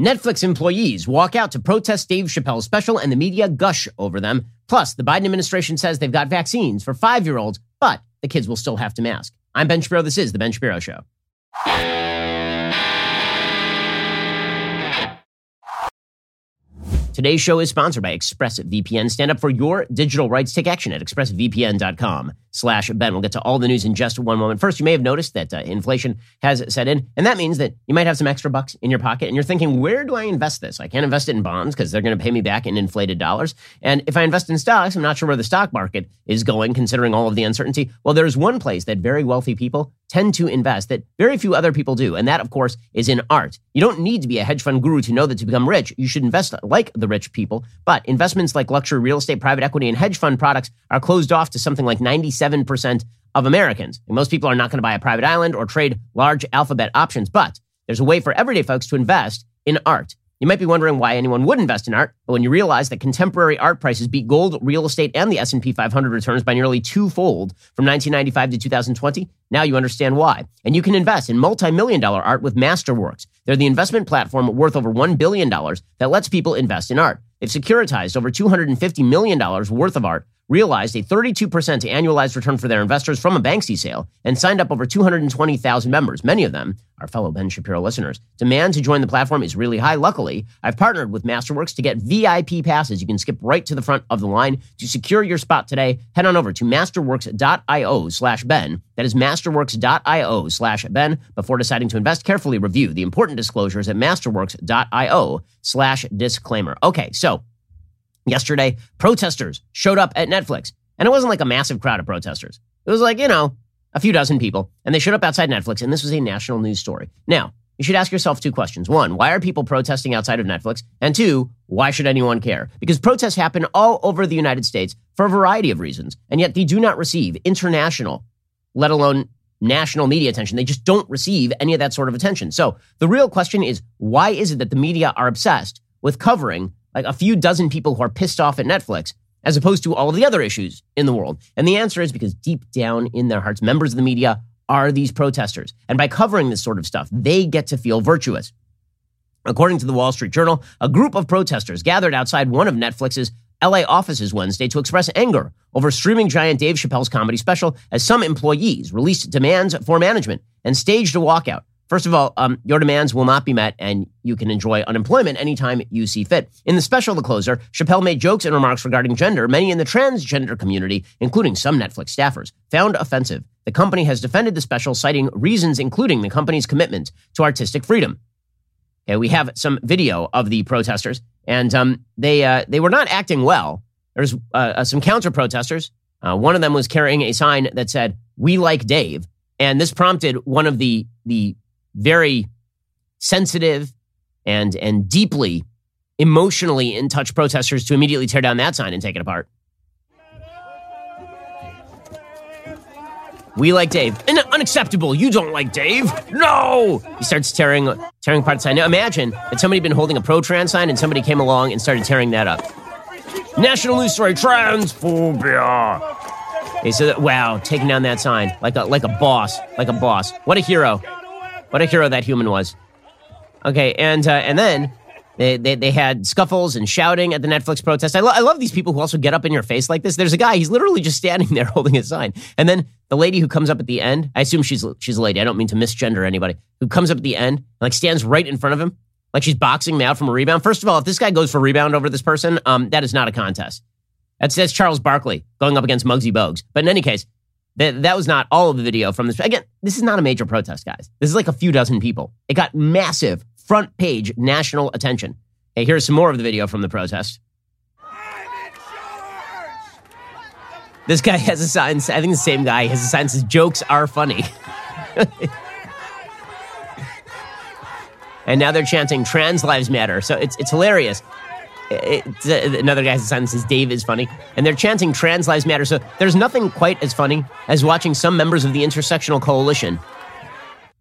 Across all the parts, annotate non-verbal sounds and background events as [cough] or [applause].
Netflix employees walk out to protest Dave Chappelle's special and the media gush over them. Plus, the Biden administration says they've got vaccines for five year olds, but the kids will still have to mask. I'm Ben Shapiro. This is The Ben Shapiro Show. Today's show is sponsored by ExpressVPN. Stand up for your digital rights. Take action at expressvpn.com slash Ben. We'll get to all the news in just one moment. First, you may have noticed that uh, inflation has set in, and that means that you might have some extra bucks in your pocket, and you're thinking, where do I invest this? I can't invest it in bonds because they're going to pay me back in inflated dollars. And if I invest in stocks, I'm not sure where the stock market is going, considering all of the uncertainty. Well, there's one place that very wealthy people tend to invest that very few other people do. And that, of course, is in art. You don't need to be a hedge fund guru to know that to become rich, you should invest like the rich people. But investments like luxury real estate, private equity, and hedge fund products are closed off to something like 97% of Americans. And most people are not going to buy a private island or trade large alphabet options. But there's a way for everyday folks to invest in art. You might be wondering why anyone would invest in art, but when you realize that contemporary art prices beat gold, real estate, and the S&P 500 returns by nearly twofold from 1995 to 2020, now you understand why. And you can invest in multi-million dollar art with Masterworks. They're the investment platform worth over $1 billion that lets people invest in art. They've securitized over $250 million worth of art realized a 32% annualized return for their investors from a Banksy sale and signed up over 220,000 members. Many of them are fellow Ben Shapiro listeners. Demand to join the platform is really high. Luckily, I've partnered with Masterworks to get VIP passes. You can skip right to the front of the line to secure your spot today. Head on over to masterworks.io slash Ben. That is masterworks.io slash Ben. Before deciding to invest, carefully review the important disclosures at masterworks.io slash disclaimer. Okay, so Yesterday, protesters showed up at Netflix, and it wasn't like a massive crowd of protesters. It was like, you know, a few dozen people, and they showed up outside Netflix, and this was a national news story. Now, you should ask yourself two questions. One, why are people protesting outside of Netflix? And two, why should anyone care? Because protests happen all over the United States for a variety of reasons, and yet they do not receive international, let alone national media attention. They just don't receive any of that sort of attention. So the real question is, why is it that the media are obsessed with covering like a few dozen people who are pissed off at Netflix as opposed to all of the other issues in the world? And the answer is because deep down in their hearts, members of the media are these protesters. And by covering this sort of stuff, they get to feel virtuous. According to the Wall Street Journal, a group of protesters gathered outside one of Netflix's LA offices Wednesday to express anger over streaming giant Dave Chappelle's comedy special as some employees released demands for management and staged a walkout. First of all, um, your demands will not be met, and you can enjoy unemployment anytime you see fit. In the special, The Closer, Chappelle made jokes and remarks regarding gender, many in the transgender community, including some Netflix staffers, found offensive. The company has defended the special, citing reasons including the company's commitment to artistic freedom. Okay, we have some video of the protesters, and um, they uh, they were not acting well. There's uh, uh, some counter protesters. Uh, one of them was carrying a sign that said "We like Dave," and this prompted one of the the very sensitive and and deeply emotionally in touch protesters to immediately tear down that sign and take it apart. We like Dave. And unacceptable. You don't like Dave. No. He starts tearing tearing apart the sign. Now imagine that somebody had been holding a pro trans sign and somebody came along and started tearing that up. National news story: transphobia. He said, "Wow, taking down that sign like a like a boss, like a boss. What a hero." What a hero that human was. Okay, and uh, and then they, they, they had scuffles and shouting at the Netflix protest. I, lo- I love these people who also get up in your face like this. There's a guy, he's literally just standing [laughs] there holding a sign. And then the lady who comes up at the end, I assume she's she's a lady. I don't mean to misgender anybody. Who comes up at the end, like stands right in front of him, like she's boxing me out from a rebound. First of all, if this guy goes for rebound over this person, um, that is not a contest. That's, that's Charles Barkley going up against Muggsy Bogues. But in any case, that, that was not all of the video from this. Again, this is not a major protest, guys. This is like a few dozen people. It got massive front page national attention. Hey, here's some more of the video from the protest. This guy has a sign. I think the same guy has a sign that says "Jokes are funny," [laughs] and now they're chanting "Trans Lives Matter." So it's it's hilarious it's, uh, another guy's son says Dave is funny, and they're chanting "Trans Lives Matter." So there's nothing quite as funny as watching some members of the intersectional coalition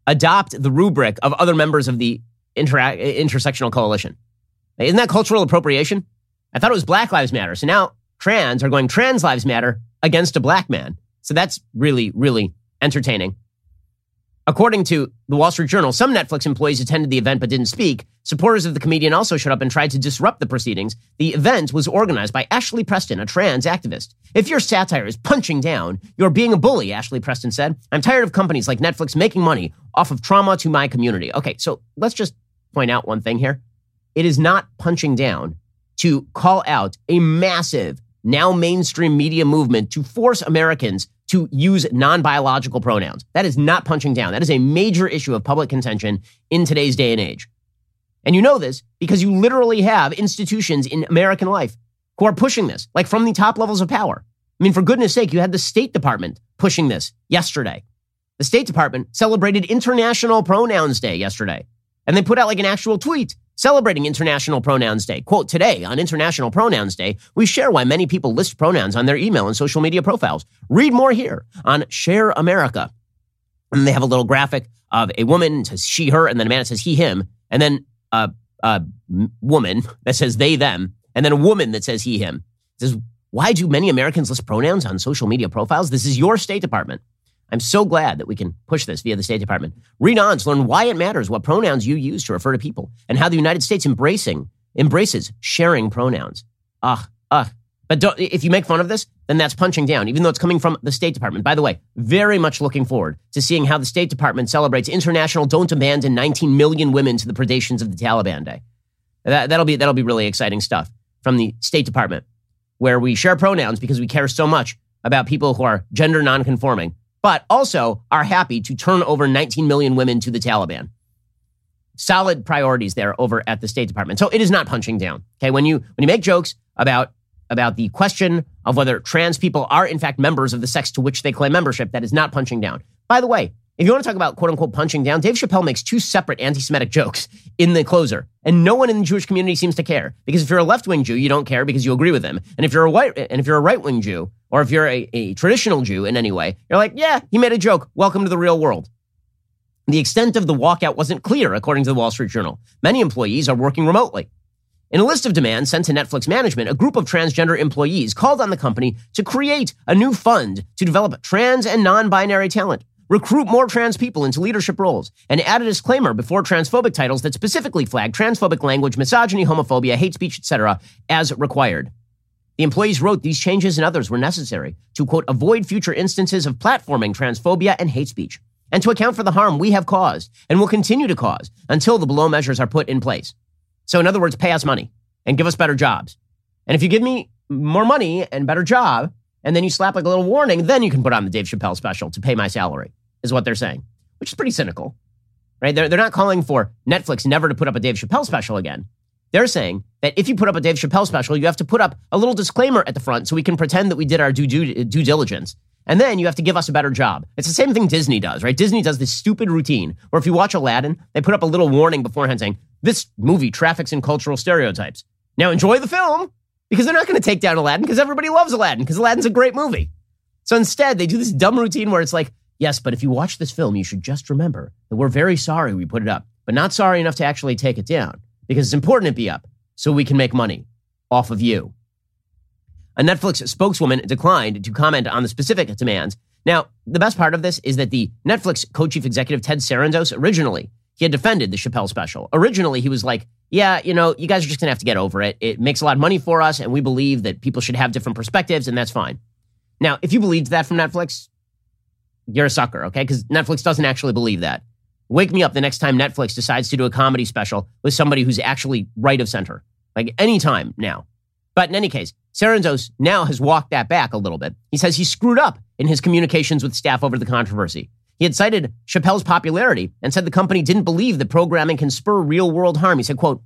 adopt the rubric of other members of the intera- intersectional coalition. Isn't that cultural appropriation? I thought it was Black Lives Matter. So now trans are going Trans Lives Matter against a black man. So that's really, really entertaining. According to the Wall Street Journal, some Netflix employees attended the event but didn't speak. Supporters of the comedian also showed up and tried to disrupt the proceedings. The event was organized by Ashlee Preston, a trans activist. If your satire is punching down, you're being a bully, Ashlee Preston said. I'm tired of companies like Netflix making money off of trauma to my community. Okay, so let's just point out one thing here. It is not punching down to call out a massive, now mainstream media movement to force Americans to use non biological pronouns. That is not punching down. That is a major issue of public contention in today's day and age. And you know this because you literally have institutions in American life who are pushing this, like from the top levels of power. I mean, for goodness sake, you had the State Department pushing this yesterday. The State Department celebrated International Pronouns Day yesterday. And they put out like an actual tweet celebrating International Pronouns Day. Quote, today on International Pronouns Day, we share why many people list pronouns on their email and social media profiles. Read more here on Share America. And they have a little graphic of a woman says she, her, and then a man says he, him, and then a, a woman [laughs] that says they, them, and then a woman that says he, him. It says, why do many Americans list pronouns on social media profiles? This is your State Department. I'm so glad that we can push this via the State Department. Read on to learn why it matters what pronouns you use to refer to people and how the United States embracing embraces sharing pronouns. Ugh, ugh. But if you make fun of this, then that's punching down, even though it's coming from the State Department. By the way, very much looking forward to seeing how the State Department celebrates International Don't Abandon 19 Million Women to the Predations of the Taliban Day. That, that'll be that'll be really exciting stuff from the State Department, where we share pronouns because we care so much about people who are gender nonconforming but also are happy to turn over 19 million women to the Taliban. Solid priorities there over at the State Department. So it is not punching down. Okay, when you when you make jokes about about the question of whether trans people are in fact members of the sex to which they claim membership, that is not punching down. By the way, if you want to talk about quote unquote punching down, Dave Chappelle makes two separate anti Semitic jokes in the closer. And no one in the Jewish community seems to care. Because if you're a left wing Jew, you don't care because you agree with them. And if you're a white and if you're a right wing Jew, or if you're a, a traditional Jew in any way, you're like, yeah, he made a joke. Welcome to the real world. The extent of the walkout wasn't clear, according to the Wall Street Journal. Many employees are working remotely. In a list of demands sent to Netflix management, a group of transgender employees called on the company to create a new fund to develop trans and non binary talent recruit more trans people into leadership roles, and add a disclaimer before transphobic titles that specifically flag transphobic language, misogyny, homophobia, hate speech, etc., as required. The employees wrote these changes and others were necessary to, quote, avoid future instances of platforming transphobia and hate speech, and to account for the harm we have caused and will continue to cause until the below measures are put in place. So, in other words, pay us money and give us better jobs. And if you give me more money and better job, and then you slap like a little warning, then you can put on the Dave Chappelle special to pay my salary is what they're saying, which is pretty cynical, right? They're, they're not calling for Netflix never to put up a Dave Chappelle special again. They're saying that if you put up a Dave Chappelle special, you have to put up a little disclaimer at the front so we can pretend that we did our due, due, uh, due diligence. And then you have to give us a better job. It's the same thing Disney does, right? Disney does this stupid routine where if you watch Aladdin, they put up a little warning beforehand saying, this movie traffics in cultural stereotypes. Now enjoy the film because they're not going to take down Aladdin because everybody loves Aladdin because Aladdin's a great movie. So instead, they do this dumb routine where it's like, Yes, but if you watch this film, you should just remember that we're very sorry we put it up, but not sorry enough to actually take it down because it's important it be up so we can make money off of you. A Netflix spokeswoman declined to comment on the specific demands. Now, the best part of this is that the Netflix co-chief executive Ted Sarandos originally he had defended the Chappelle special. Originally, he was like, "Yeah, you know, you guys are just gonna have to get over it. It makes a lot of money for us, and we believe that people should have different perspectives, and that's fine." Now, if you believed that from Netflix, you're a sucker, okay? Because Netflix doesn't actually believe that. Wake me up the next time Netflix decides to do a comedy special with somebody who's actually right of center, like anytime now. But in any case, Sarandos now has walked that back a little bit. He says he screwed up in his communications with staff over the controversy. He had cited Chappelle's popularity and said the company didn't believe that programming can spur real world harm. He said, quote,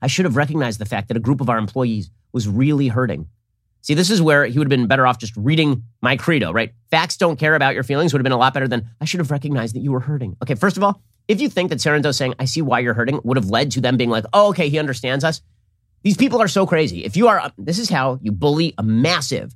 I should have recognized the fact that a group of our employees was really hurting. See, this is where he would have been better off just reading my credo, right? Facts don't care about your feelings would have been a lot better than I should have recognized that you were hurting. Okay, first of all, if you think that Sarandos saying, I see why you're hurting, would have led to them being like, oh, okay, he understands us. These people are so crazy. If you are, this is how you bully a massive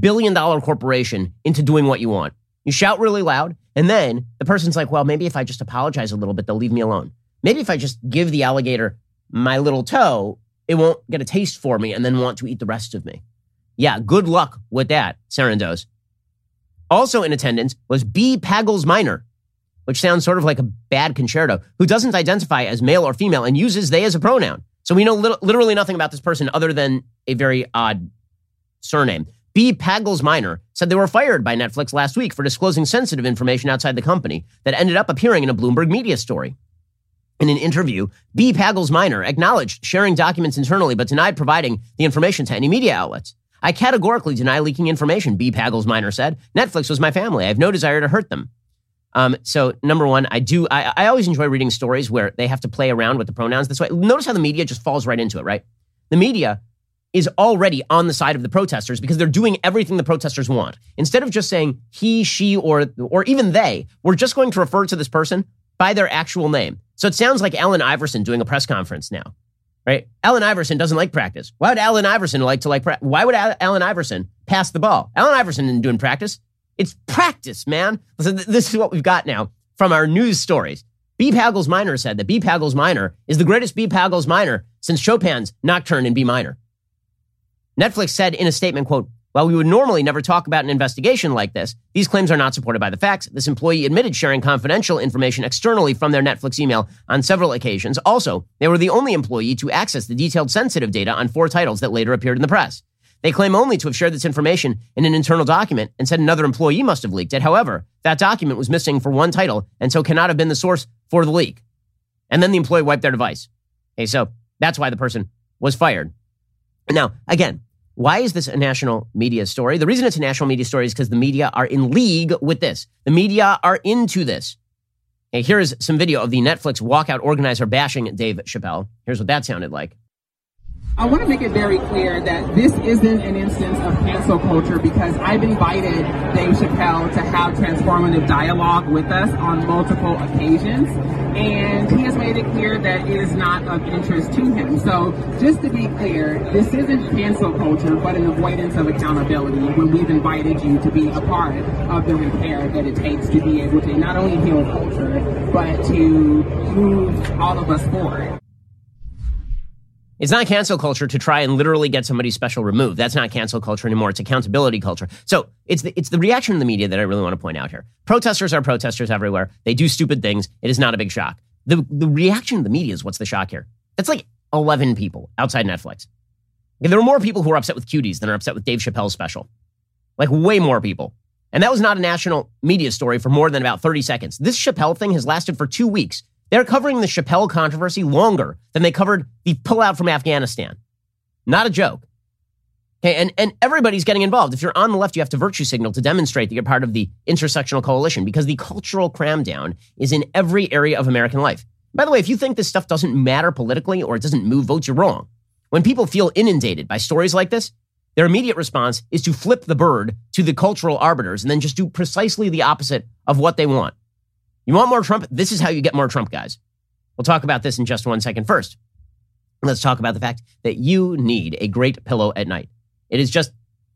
billion dollar corporation into doing what you want. You shout really loud, and then the person's like, well, maybe if I just apologize a little bit, they'll leave me alone. Maybe if I just give the alligator my little toe, it won't get a taste for me and then want to eat the rest of me. Yeah, good luck with that, Sarandos. Also in attendance was B. Pagels Minor. which sounds sort of like a bad concerto, who doesn't identify as male or female and uses they as a pronoun. So we know literally nothing about this person other than a very odd surname. B. Pagels Minor said they were fired by Netflix last week for disclosing sensitive information outside the company that ended up appearing in a Bloomberg media story. In an interview, B. Pagels Minor acknowledged sharing documents internally but denied providing the information to any media outlets. I categorically deny leaking information, B. Pagels Minor said. Netflix was my family. I have no desire to hurt them. Um, so number one, I do. I, I always enjoy reading stories where they have to play around with the pronouns. This way, notice how the media just falls right into it. Right, the media is already on the side of the protesters because they're doing everything the protesters want. Instead of just saying he, she, or or even they, we're just going to refer to this person by their actual name. So it sounds like Allen Iverson doing a press conference now, right? Allen Iverson doesn't like practice. Why would Allen Iverson like to like? Pra- Why would Allen Iverson pass the ball? Allen Iverson didn't do in practice. It's practice, man. Listen, this is what we've got now from our news stories. B. Pagels Minor said that B. Pagels Minor is the greatest B. Pagels Minor since Chopin's Nocturne in B minor. Netflix said in a statement, quote, while we would normally never talk about an investigation like this, these claims are not supported by the facts. This employee admitted sharing confidential information externally from their Netflix email on several occasions. Also, they were the only employee to access the detailed sensitive data on four titles that later appeared in the press. They claim only to have shared this information in an internal document and said another employee must have leaked it. However, that document was missing for one title and so cannot have been the source for the leak. And then the employee wiped their device. Okay, so that's why the person was fired. Now, again, why is this a national media story? The reason it's a national media story is because the media are in league with this. The media are into this. Here is some video of the Netflix walkout organizer bashing Dave Chappelle. Here's what that sounded like. I want to make it very clear that this isn't an instance of cancel culture because I've invited Dave Chappelle to have transformative dialogue with us on multiple occasions, and he has made it clear that it is not of interest to him. So, just to be clear, this isn't cancel culture, but an avoidance of accountability when we've invited you to be a part of the repair that it takes to be able to not only heal culture, but to move all of us forward. It's not cancel culture to try and literally get somebody special removed. That's not cancel culture anymore. It's accountability culture. So it's the, it's the reaction in the media that I really want to point out here. Protesters are protesters everywhere. They do stupid things. It is not a big shock. The, the reaction of the media is what's the shock here. It's like 11 people outside Netflix. There are more people who are upset with cuties than are upset with Dave Chappelle's special. Like way more people. And that was not a national media story for more than about 30 seconds. This Chappelle thing has lasted for two weeks. They're covering the Chappelle controversy longer than they covered the pullout from Afghanistan. Not a joke. Okay, and, and everybody's getting involved. If you're on the left, you have to virtue signal to demonstrate that you're part of the intersectional coalition because the cultural cramdown is in every area of American life. By the way, if you think this stuff doesn't matter politically or it doesn't move votes, you're wrong. When people feel inundated by stories like this, their immediate response is to flip the bird to the cultural arbiters and then just do precisely the opposite of what they want. You want more Trump? This is how you get more Trump, guys. We'll talk about this in just one second. First, let's talk about the fact that you need a great pillow at night. It is just,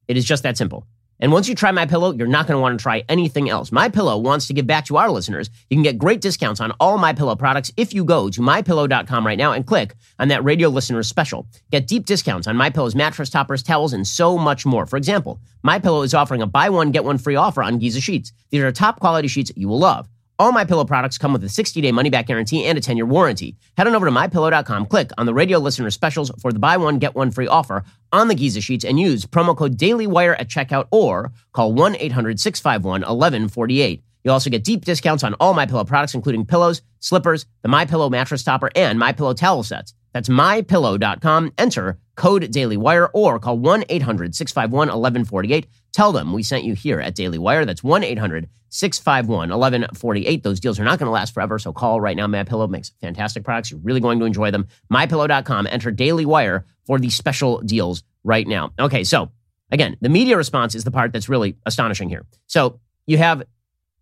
it is just that simple. And once you try my pillow, you're not going to want to try anything else. My pillow wants to give back to our listeners. You can get great discounts on all my pillow products if you go to mypillow.com right now and click on that radio listener special. Get deep discounts on my pillows, mattress toppers, towels, and so much more. For example, my pillow is offering a buy one get one free offer on Giza sheets. These are top quality sheets you will love. All my pillow products come with a 60-day money-back guarantee and a 10-year warranty. Head on over to mypillow.com, click on the radio listener specials for the buy one get one free offer on the Giza sheets and use promo code DailyWire at checkout or call 1-800-651-1148. You'll also get deep discounts on all my pillow products including pillows, slippers, the my pillow mattress topper and my pillow towel sets. That's mypillow.com. Enter code DailyWire or call 1 800 651 1148. Tell them we sent you here at Daily Wire. That's 1 800 651 1148. Those deals are not going to last forever, so call right now. My Pillow makes fantastic products. You're really going to enjoy them. MyPillow.com. Enter Daily Wire for the special deals right now. Okay, so again, the media response is the part that's really astonishing here. So you have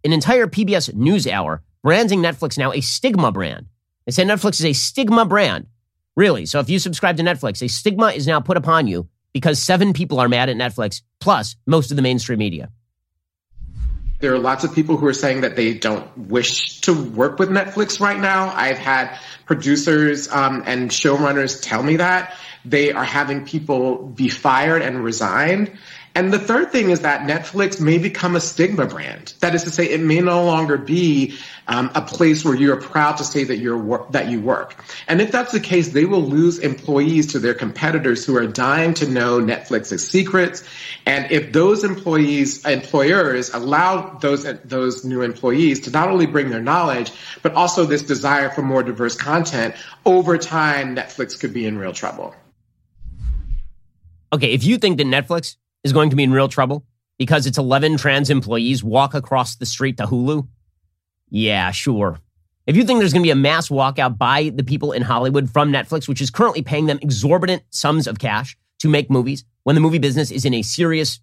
an entire PBS News Hour branding Netflix now a stigma brand. They say Netflix is a stigma brand. Really. So if you subscribe to Netflix, a stigma is now put upon you because seven people are mad at Netflix, plus most of the mainstream media. There are lots of people who are saying that they don't wish to work with Netflix right now. I've had producers um, and showrunners tell me that they are having people be fired and resigned. And the third thing is that Netflix may become a stigma brand. That is to say, it may no longer be um, a place where you're proud to say that you're that you work. And if that's the case, they will lose employees to their competitors who are dying to know Netflix's secrets. And if those employees, employers allow those those new employees to not only bring their knowledge, but also this desire for more diverse content, over time, Netflix could be in real trouble. Okay, if you think that Netflix is going to be in real trouble because its 11 trans employees walk across the street to Hulu, yeah, sure. If you think there's going to be a mass walkout by the people in Hollywood from Netflix, which is currently paying them exorbitant sums of cash to make movies when the movie business is in a serious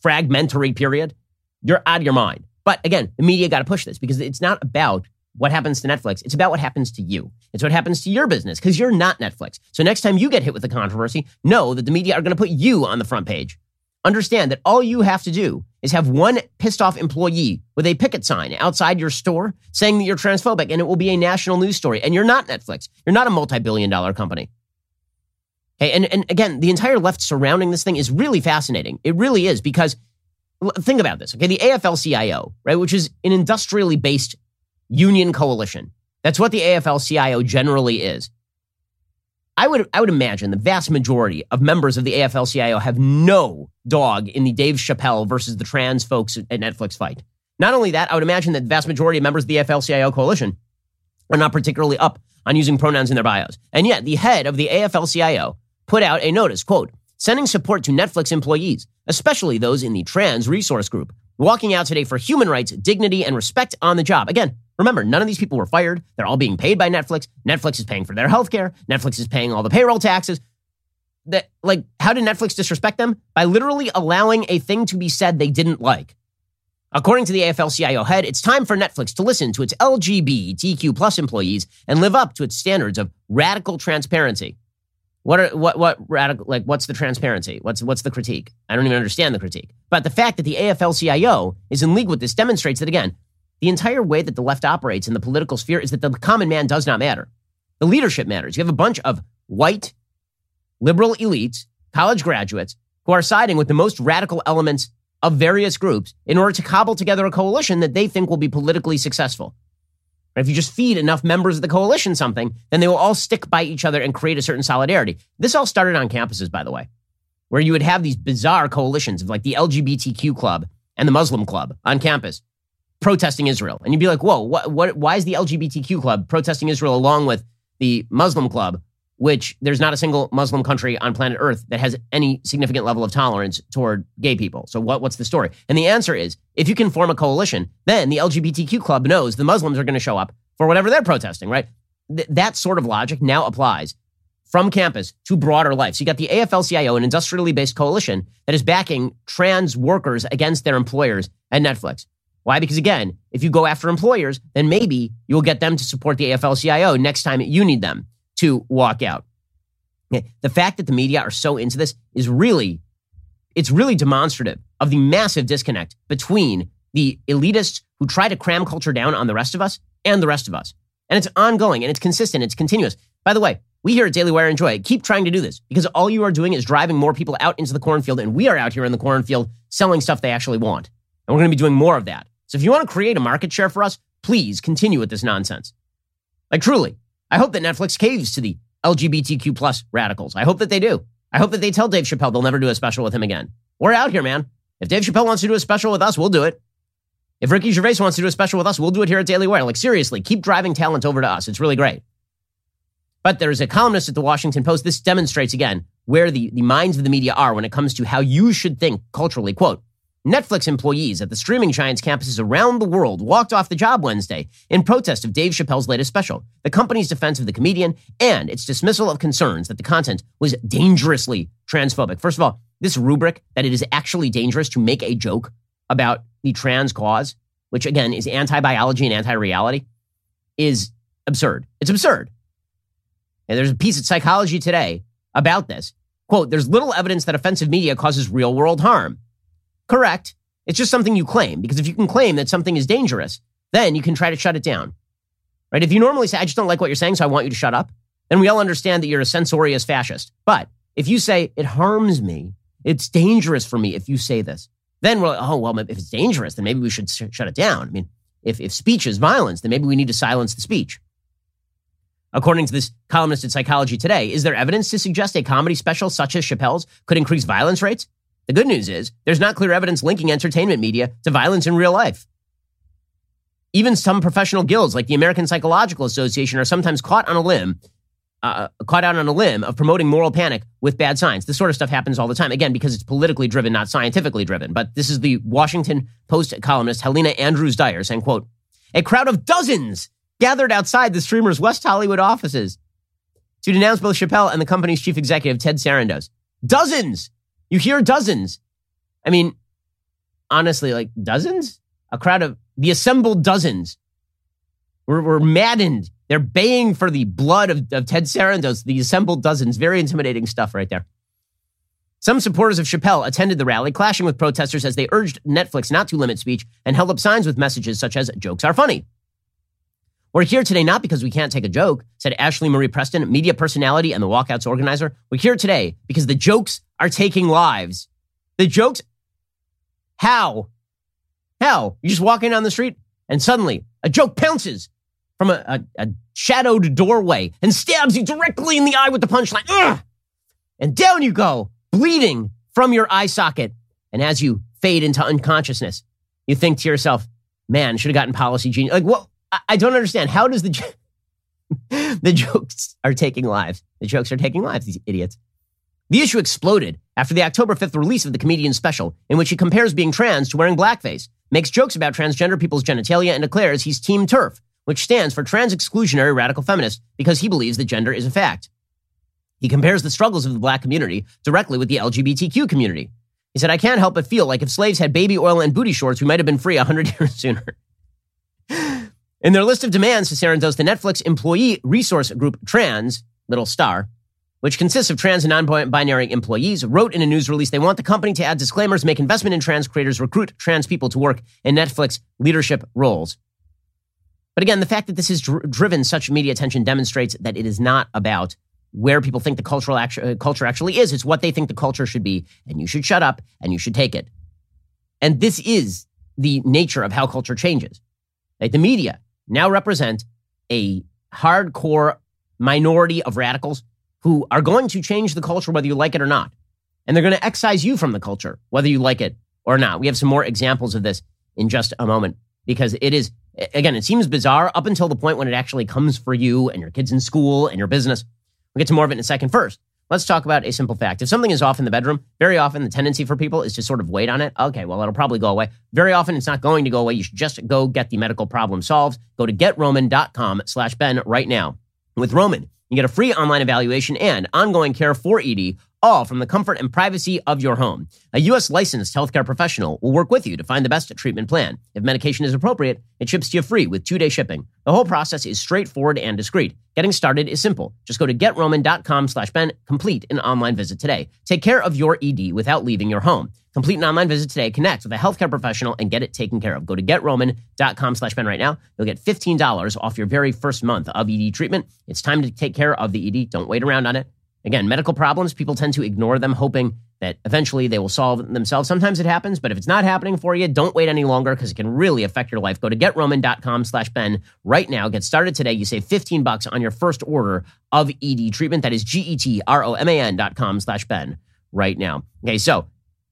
fragmentary period, you're out of your mind. But again, the media got to push this because it's not about what happens to Netflix. It's about what happens to you. It's what happens to your business because you're not Netflix. So next time you get hit with a controversy, know that the media are going to put you on the front page. Understand that all you have to do is have one pissed off employee with a picket sign outside your store saying that you're transphobic and it will be a national news story. And you're not Netflix. You're not a multi billion dollar company. Okay. And, and again, the entire left surrounding this thing is really fascinating. It really is because think about this. Okay. The AFL CIO, right, which is an industrially based union coalition. That's what the AFL CIO generally is. I would, I would imagine the vast majority of members of the AFL CIO have no dog in the Dave Chappelle versus the trans folks at Netflix fight. Not only that, I would imagine that the vast majority of members of the AFL CIO coalition are not particularly up on using pronouns in their bios. And yet, the head of the AFL CIO put out a notice, quote, sending support to Netflix employees, especially those in the trans resource group, walking out today for human rights, dignity, and respect on the job. Again, Remember, none of these people were fired. They're all being paid by Netflix. Netflix is paying for their health care. Netflix is paying all the payroll taxes. That like how did Netflix disrespect them? By literally allowing a thing to be said they didn't like. According to the AFL-CIO head, it's time for Netflix to listen to its LGBTQ plus employees and live up to its standards of radical transparency. What are what what radical like what's the transparency? What's what's the critique? I don't even understand the critique. But the fact that the AFL-CIO is in league with this demonstrates that again, the entire way that the left operates in the political sphere is that the common man does not matter. The leadership matters. You have a bunch of white, liberal elites, college graduates, who are siding with the most radical elements of various groups in order to cobble together a coalition that they think will be politically successful. if you just feed enough members of the coalition something, then they will all stick by each other and create a certain solidarity. This all started on campuses, by the way, where you would have these bizarre coalitions of like the LGBTQ club and the Muslim club on campus protesting Israel. And you'd be like, whoa, what, what, why is the LGBTQ club protesting Israel along with the Muslim club, which there's not a single Muslim country on planet Earth that has any significant level of tolerance toward gay people. So what, what's the story? And the answer is if you can form a coalition, then the LGBTQ club knows the Muslims are going to show up for whatever they're protesting, right? Th- that sort of logic now applies from campus to broader life. So you got the AFL-CIO, an industrially based coalition that is backing trans workers against their employers at Netflix. Why? Because again, if you go after employers, then maybe you'll get them to support the AFL CIO next time you need them to walk out. The fact that the media are so into this is really, it's really demonstrative of the massive disconnect between the elitists who try to cram culture down on the rest of us and the rest of us. And it's ongoing and it's consistent, it's continuous. By the way, we here at Daily Wire enjoy it. Keep trying to do this because all you are doing is driving more people out into the cornfield, and we are out here in the cornfield selling stuff they actually want. And we're going to be doing more of that. So if you want to create a market share for us, please continue with this nonsense. Like truly, I hope that Netflix caves to the LGBTQ plus radicals. I hope that they do. I hope that they tell Dave Chappelle they'll never do a special with him again. We're out here, man. If Dave Chappelle wants to do a special with us, we'll do it. If Ricky Gervais wants to do a special with us, we'll do it here at Daily Wire. Like seriously, keep driving talent over to us. It's really great. But there's a columnist at the Washington Post. This demonstrates again where the, the minds of the media are when it comes to how you should think culturally. Quote, Netflix employees at the streaming giant's campuses around the world walked off the job Wednesday in protest of Dave Chappelle's latest special, the company's defense of the comedian, and its dismissal of concerns that the content was dangerously transphobic. First of all, this rubric that it is actually dangerous to make a joke about the trans cause, which again is anti biology and anti reality, is absurd. It's absurd. And there's a piece of psychology today about this. Quote, there's little evidence that offensive media causes real world harm. Correct. It's just something you claim because if you can claim that something is dangerous, then you can try to shut it down. Right? If you normally say, I just don't like what you're saying, so I want you to shut up, then we all understand that you're a censorious fascist. But if you say, it harms me, It's dangerous for me if you say this. Then we're like, oh, well, if it's dangerous, then maybe we should sh- shut it down. I mean, if, if speech is violence, then maybe we need to silence the speech. According to this columnist at Psychology Today, is there evidence to suggest a comedy special such as Chappelle's could increase violence rates? The good news is there's not clear evidence linking entertainment media to violence in real life. Even some professional guilds, like the American Psychological Association, are sometimes caught on a limb, uh, caught out on a limb of promoting moral panic with bad signs. This sort of stuff happens all the time. Again, because it's politically driven, not scientifically driven. But this is the Washington Post columnist Helena Andrews Dyer saying, "quote A crowd of dozens gathered outside the streamer's West Hollywood offices to denounce both Chappelle and the company's chief executive Ted Sarandos. Dozens. You hear dozens. I mean, honestly, like dozens? A crowd of the assembled dozens were, were maddened. They're baying for the blood of, of Ted Sarandos, the assembled dozens. Very intimidating stuff right there. Some supporters of Chappelle attended the rally, clashing with protesters as they urged Netflix not to limit speech and held up signs with messages such as jokes are funny. We're here today not because we can't take a joke, said Ashlee Marie Preston, media personality and the walkouts organizer. We're here today because the jokes are taking lives. The jokes. How? How? You're just walking down the street and suddenly a joke pounces from a, a, a shadowed doorway and stabs you directly in the eye with the punchline. Ugh! And down you go, bleeding from your eye socket. And as you fade into unconsciousness, you think to yourself, man, should have gotten Policygenius. Like, what? I don't understand. How does the [laughs] the jokes are taking lives? The jokes are taking lives. These idiots. The issue exploded after the October 5th release of the comedian's special, in which he compares being trans to wearing blackface, makes jokes about transgender people's genitalia, and declares he's Team TERF, which stands for Trans Exclusionary Radical Feminist, because he believes that gender is a fact. He compares the struggles of the black community directly with the LGBTQ community. He said, I can't help but feel like if slaves had baby oil and booty shorts, we might have been free 100 [laughs] years sooner. In their list of demands, Sarandos the Netflix employee resource group Trans, Little Star, which consists of trans and non-binary employees, wrote in a news release they want the company to add disclaimers, make investment in trans creators, recruit trans people to work in Netflix leadership roles. But again, the fact that this has dr- driven such media attention demonstrates that it is not about where people think the cultural actu- uh, culture actually is. It's what they think the culture should be, and you should shut up and you should take it. And this is the nature of how culture changes. Like the media now represent a hardcore minority of radicals who are going to change the culture whether you like it or not. And they're going to excise you from the culture whether you like it or not. We have some more examples of this in just a moment because it is, again, it seems bizarre up until the point when it actually comes for you and your kids in school and your business. We'll get to more of it in a second. First, Let's talk about a simple fact. If something is off in the bedroom, very often the tendency for people is to sort of wait on it. Okay, well, it'll probably go away. Very often it's not going to go away. You should just go get the medical problem solved. Go to getroman.com slash Ben right now. With Roman, you get a free online evaluation and ongoing care for ED all from the comfort and privacy of your home. A U.S. licensed healthcare professional will work with you to find the best treatment plan. If medication is appropriate, it ships to you free with two day shipping. The whole process is straightforward and discreet. Getting started is simple. Just go to getroman.com slash Ben, complete an online visit today. Take care of your ED without leaving your home. Complete an online visit today, connect with a healthcare professional, and get it taken care of. Go to getroman.com slash Ben right now. You'll get $15 off your very first month of ED treatment. It's time to take care of the ED. Don't wait around on it. Again, medical problems, people tend to ignore them, hoping that eventually they will solve themselves. Sometimes it happens, but if it's not happening for you, don't wait any longer because it can really affect your life. Go to getroman.com slash Ben right now. Get started today. You save 15 bucks on your first order of ED treatment. That is G-E-T-R-O-M-A-N dot com slash Ben right now. Okay, so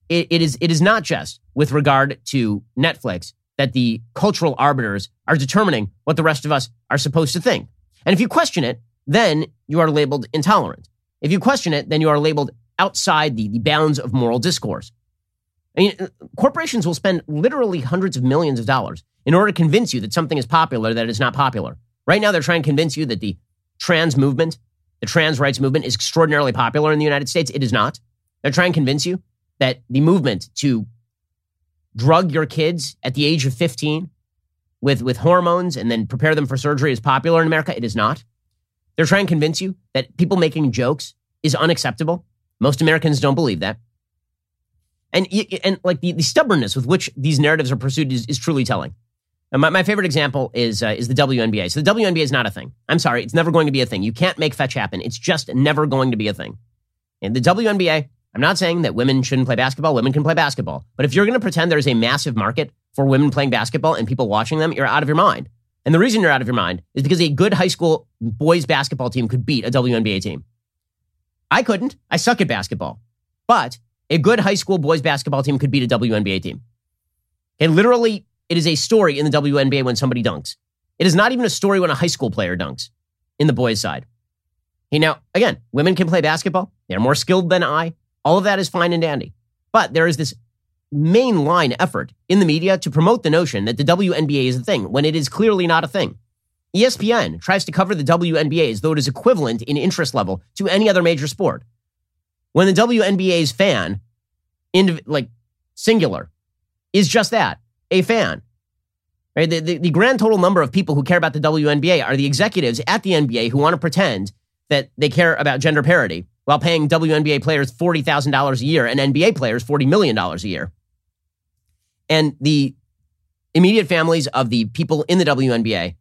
it, it is it is not just with regard to Netflix that the cultural arbiters are determining what the rest of us are supposed to think. And if you question it, then you are labeled intolerant. If you question it, then you are labeled outside the, the bounds of moral discourse. I mean, corporations will spend literally hundreds of millions of dollars in order to convince you that something is popular that is not popular. Right now, they're trying to convince you that the trans movement, the trans rights movement, is extraordinarily popular in the United States. It is not. They're trying to convince you that the movement to drug your kids at the age of 15 with, with hormones and then prepare them for surgery is popular in America. It is not. They're trying to convince you that people making jokes is unacceptable. Most Americans don't believe that. And, and like the, the stubbornness with which these narratives are pursued is, is truly telling. My, my favorite example is, uh, is the WNBA. So the WNBA is not a thing. I'm sorry, it's never going to be a thing. You can't make fetch happen. It's just never going to be a thing. And the WNBA I'm not saying that women shouldn't play basketball. Women can play basketball. But if you're going to pretend there's a massive market for women playing basketball and people watching them, you're out of your mind. And the reason you're out of your mind is because a good high school boys basketball team could beat a WNBA team. I couldn't. I suck at basketball. But a good high school boys basketball team could beat a WNBA team. And literally, it is a story in the WNBA when somebody dunks. It is not even a story when a high school player dunks in the boys' side. Hey, now, again, women can play basketball. They're more skilled than I. All of that is fine and dandy. But there is this mainline effort in the media to promote the notion that the WNBA is a thing when it is clearly not a thing. ESPN tries to cover the WNBA as though it is equivalent in interest level to any other major sport. When the WNBA's fan, like singular, is just that, a fan. Right? The, the, the grand total number of people who care about the WNBA are the executives at the NBA who want to pretend that they care about gender parity while paying WNBA players $40,000 a year and NBA players $40 million a year. And the immediate families of the people in the WNBA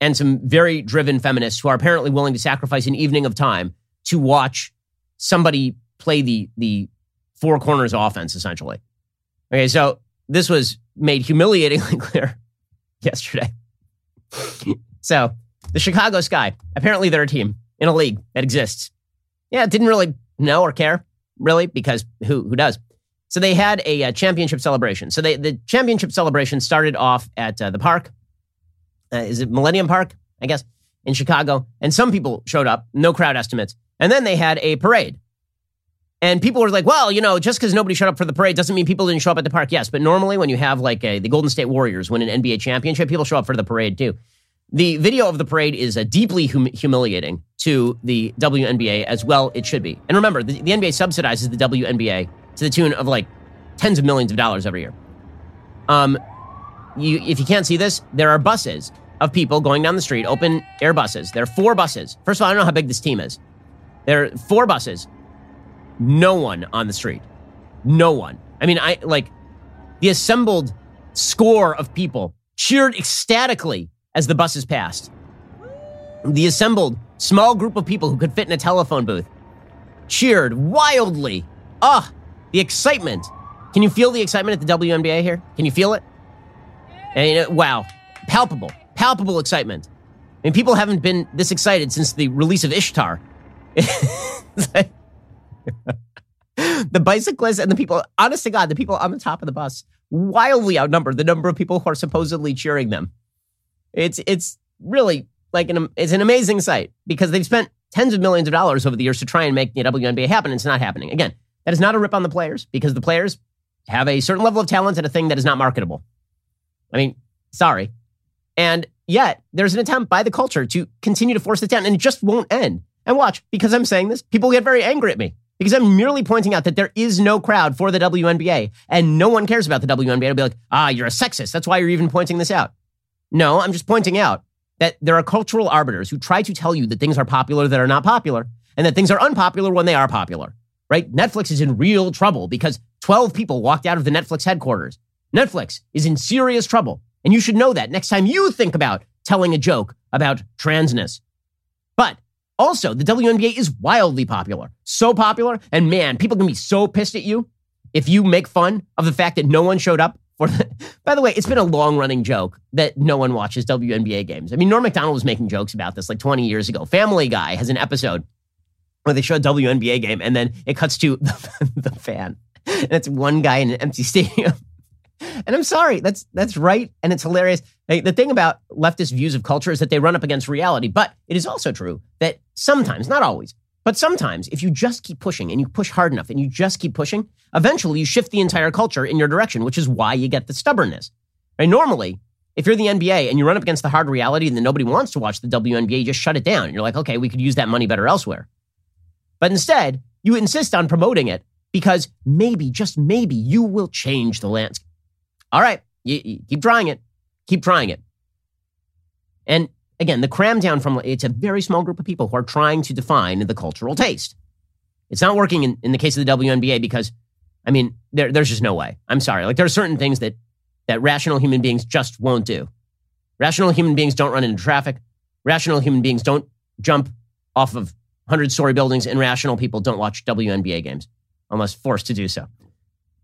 and some very driven feminists who are apparently willing to sacrifice an evening of time to watch somebody play the, the four corners offense, essentially. Okay, so this was made humiliatingly [laughs] clear yesterday. so the Chicago Sky, apparently they're a team in a league that exists. Yeah, didn't really know or care, really, because who, who does? So they had a, a uh, championship celebration. So they, the championship celebration started off at uh, the park. Uh, is it Millennium Park? I guess in Chicago. And some people showed up, no crowd estimates. And then they had a parade. And people were like, well, you know, just because nobody showed up for the parade doesn't mean people didn't show up at the park. Yes, but normally when you have like a, the Golden State Warriors win an NBA championship, people show up for the parade too. The video of the parade is uh, deeply hum- humiliating to the WNBA as well it should be. And remember, the, the NBA subsidizes the WNBA to the tune of like tens of millions of dollars every year. Um, you, if you can't see this, there are buses of people going down the street, open air buses. There are four buses. First of all, I don't know how big this team is. There are four buses. No one on the street. No one. I mean, I like the assembled score of people cheered ecstatically as the buses passed. The assembled small group of people who could fit in a telephone booth cheered wildly. Ah, the excitement. Can you feel the excitement at the WNBA here? Can you feel it? And, you know, wow, palpable, palpable excitement. I mean, people haven't been this excited since the release of Ishtar. [laughs] the bicyclists and the people, honest to God, the people on the top of the bus wildly outnumber the number of people who are supposedly cheering them. It's it's really like an it's an amazing sight because they've spent tens of millions of dollars over the years to try and make the WNBA happen. And it's not happening. Again, that is not a rip on the players because the players have a certain level of talent and a thing that is not marketable. I mean, sorry. And yet, there's an attempt by the culture to continue to force it down, and it just won't end. And watch, because I'm saying this, people get very angry at me because I'm merely pointing out that there is no crowd for the WNBA, and no one cares about the WNBA. I'll be like, ah, you're a sexist. That's why you're even pointing this out. No, I'm just pointing out that there are cultural arbiters who try to tell you that things are popular that are not popular, and that things are unpopular when they are popular right? Netflix is in real trouble because 12 people walked out of the Netflix headquarters. Netflix is in serious trouble. And you should know that next time you think about telling a joke about transness. But also, the WNBA is wildly popular. So popular. And man, people can be so pissed at you if you make fun of the fact that no one showed up for the. [laughs] By the way, it's been a long running joke that no one watches WNBA games. I mean, Norm Macdonald was making jokes about this like 20 years ago. Family Guy has an episode where they show a WNBA game and then it cuts to [laughs] the, the fan. And it's one guy in an empty [laughs] stadium. And I'm sorry, that's that's right, and it's hilarious. the thing about leftist views of culture is that they run up against reality, but it is also true that sometimes, not always, but sometimes, if you just keep pushing and you push hard enough and you just keep pushing, eventually you shift the entire culture in your direction, which is why you get the stubbornness. Right? Normally, if you're the NBA and you run up against the hard reality and then nobody wants to watch the WNBA, you just shut it down. You're like, okay, we could use that money better elsewhere. But instead, you insist on promoting it because maybe, just maybe, you will change the landscape. All right, you, you keep trying it. Keep trying it. And again, the cram down from it's a very small group of people who are trying to define the cultural taste. It's not working in, in the case of the WNBA because, I mean, there, there's just no way. I'm sorry. Like there are certain things that that rational human beings just won't do. Rational human beings don't run into traffic. Rational human beings don't jump off of 100 story buildings and rational people don't watch WNBA games. almost forced to do so.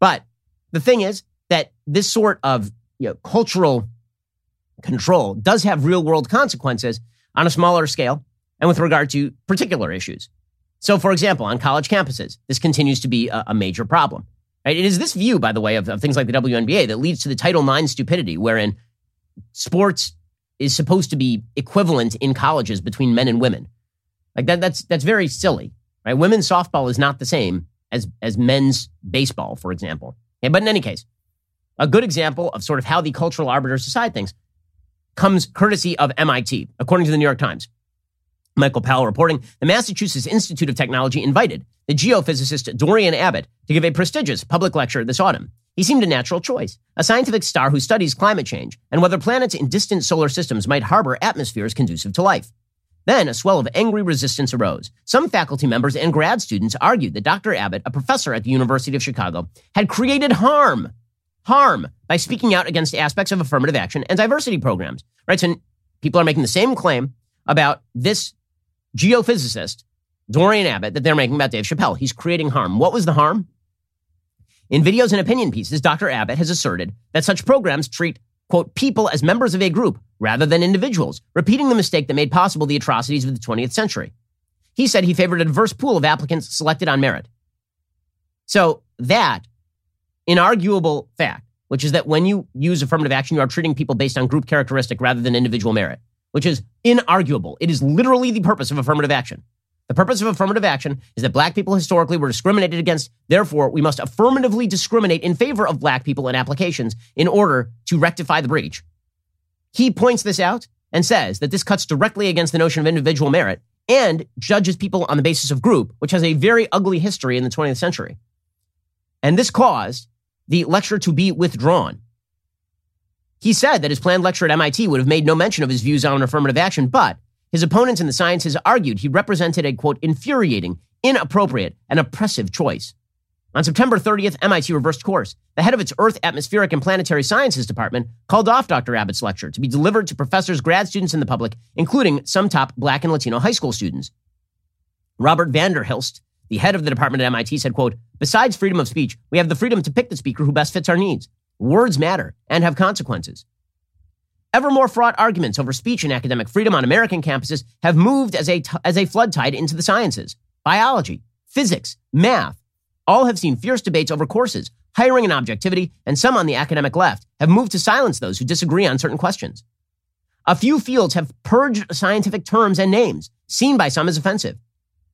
But the thing is that this sort of you know, cultural control does have real world consequences on a smaller scale and with regard to particular issues. So, for example, on college campuses, this continues to be a, a major problem. Right? It is this view, by the way, of, of things like the WNBA that leads to the Title IX stupidity, wherein sports is supposed to be equivalent in colleges between men and women. Like that, that's that's very silly, right? Women's softball is not the same as as men's baseball, for example. But in any case, a good example of sort of how the cultural arbiters decide things comes courtesy of MIT, according to the New York Times. Michael Powell reporting the Massachusetts Institute of Technology invited the geophysicist Dorian Abbott to give a prestigious public lecture this autumn. He seemed a natural choice, a scientific star who studies climate change and whether planets in distant solar systems might harbor atmospheres conducive to life. Then a swell of angry resistance arose. Some faculty members and grad students argued that Dr. Abbott, a professor at the University of Chicago, had created harm harm by speaking out against aspects of affirmative action and diversity programs. Right? So people are making the same claim about this geophysicist, Dorian Abbott, that they're making about Dave Chappelle. He's creating harm. What was the harm? In videos and opinion pieces, Dr. Abbott has asserted that such programs treat, quote, people as members of a group rather than individuals, repeating the mistake that made possible the atrocities of the 20th century. He said he favored a diverse pool of applicants selected on merit. So that inarguable fact, which is that when you use affirmative action, you are treating people based on group characteristic rather than individual merit, which is inarguable. It is literally the purpose of affirmative action. The purpose of affirmative action is that black people historically were discriminated against. Therefore, we must affirmatively discriminate in favor of black people in applications in order to rectify the breach. He points this out and says that this cuts directly against the notion of individual merit and judges people on the basis of group, which has a very ugly history in the 20th century. And this caused the lecture to be withdrawn. He said that his planned lecture at MIT would have made no mention of his views on affirmative action, but his opponents in the sciences argued he represented a quote, infuriating, inappropriate, and oppressive choice. On September 30th, MIT reversed course. The head of its Earth, Atmospheric, and Planetary Sciences department called off Dr. Abbott's lecture to be delivered to professors, grad students, and the public, including some top black and Latino high school students. Robert van der Hilst, the head of the department at MIT said, quote, besides freedom of speech, we have the freedom to pick the speaker who best fits our needs. Words matter and have consequences. Ever more fraught arguments over speech and academic freedom on American campuses have moved as a, t- as a flood tide into the sciences. Biology, physics, math, all have seen fierce debates over courses, hiring and objectivity, and some on the academic left have moved to silence those who disagree on certain questions. A few fields have purged scientific terms and names, seen by some as offensive.